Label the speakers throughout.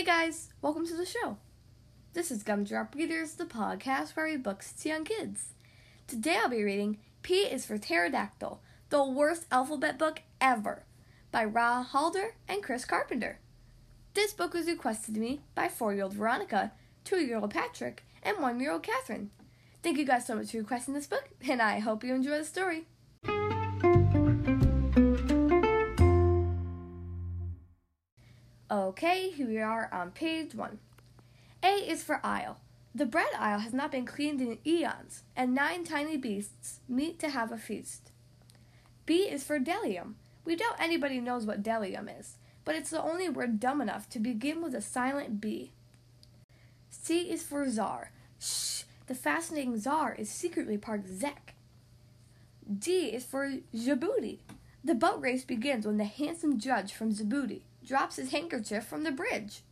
Speaker 1: Hey guys, welcome to the show. This is Gumdrop Readers, the podcast where I read books to young kids. Today I'll be reading P is for Pterodactyl, the worst alphabet book ever, by Raj Haldar and Chris Carpenter. This book was requested to me by four year old Veronica, two year old Patrick, and one year old Catherine. Thank you guys so much for requesting this book, and I hope you enjoy the story. Okay, here we are on page one. A is for Aisle. The bread aisle has not been cleaned in eons, and nine tiny beasts meet to have a feast. B is for Bdellium. We doubt anybody knows what Bdellium is, but it's the only word dumb enough to begin with a silent B. C is for Czar. Shh, the fascinating Czar is secretly part Czech. D is for Djibouti. The boat race begins when the handsome judge from Djibouti drops his handkerchief from the bridge.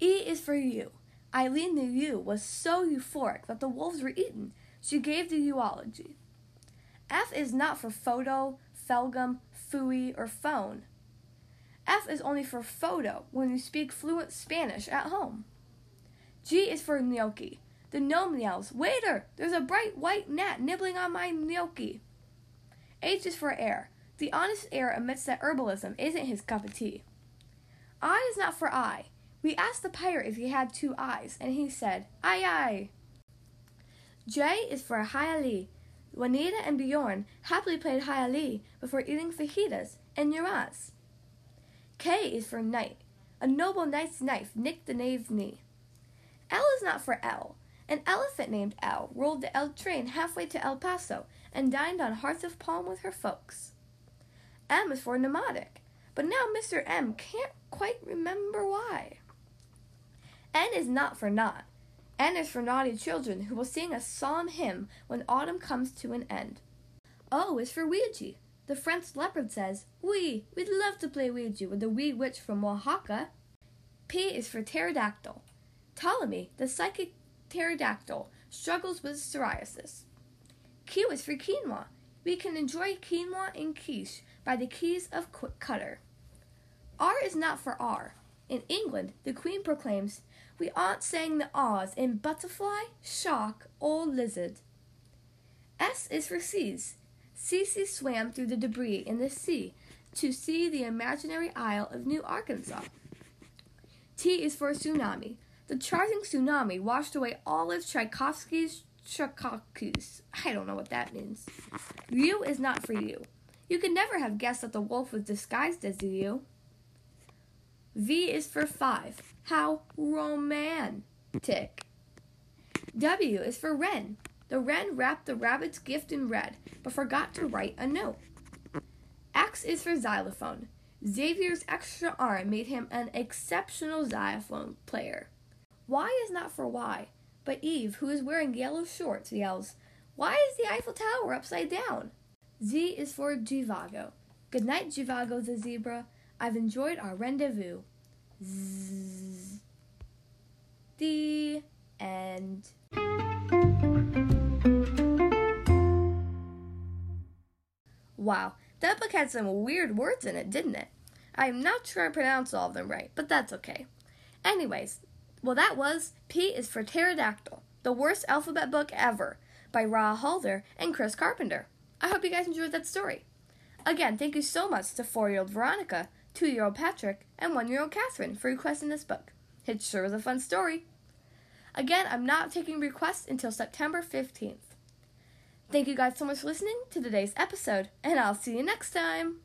Speaker 1: E is for you. Eileen the ewe was so euphoric that the wolves were eaten. She gave the eulogy. F is not for photo, felgum, fooey, or phone. F is only for photo when you speak fluent Spanish at home. G is for gnocchi. The gnome yells, Waiter, there's a bright white gnat nibbling on my gnocchi. H is for heir. The honest heir admits that herbalism isn't his cup of tea. I is not for eye. We asked the pirate if he had two eyes, and he said, Aye, aye. J is for jai alai. Juanita and Bjorn happily played jai alai before eating fajitas and Uras. K is for knight. A noble knight's knife nicked the knave's knee. L is not for L. An elephant named L rolled the L train halfway to El Paso and dined on hearts of palm with her folks. M is for mnemonic, but now Mr. M can't quite remember why. N is not for not. N is for naughty children who will sing a solemn hymn when autumn comes to an end. O is for Ouija. The French leopard says, We, we'd love to play Ouija with the wee witch from Oaxaca. P is for pterodactyl. Ptolemy, the psychic pterodactyl, struggles with psoriasis. Q is for quinoa. We can enjoy quinoa in quiche by the keys of Quick Cutter. R is not for R. In England, the Queen proclaims, We aren't saying the R's in butterfly, shark, or lizard. S is for seas. Cece swam through the debris in the sea to see the imaginary Isle of New Arkansas. T is for tsunami. The charging tsunami washed away all of Tchaikovsky's Tchaikovsky's. I don't know what that means. U is not for you. You could never have guessed that the wolf was disguised as the U. V is for five. How romantic. W is for wren. The wren wrapped the rabbit's gift in red, but forgot to write a note. X is for xylophone. Xavier's extra arm made him an exceptional xylophone player. Y is not for Y, but Eve, who is wearing yellow shorts, yells, Why is the Eiffel Tower upside down? Z is for Zhivago. Good night, Zhivago the zebra. I've enjoyed our rendezvous. Zzz. The end. Wow, that book had some weird words in it, didn't it? I'm not sure I pronounced all of them right, but that's okay. Anyways, well, that was P is for Pterodactyl, the worst alphabet book ever, by Raj Haldar and Chris Carpenter. I hope you guys enjoyed that story. Again, thank you so much to four year old Veronica, two year old Patrick, and one year old Catherine for requesting this book. It sure was a fun story. Again, I'm not taking requests until September 15th. Thank you guys so much for listening to today's episode, and I'll see you next time.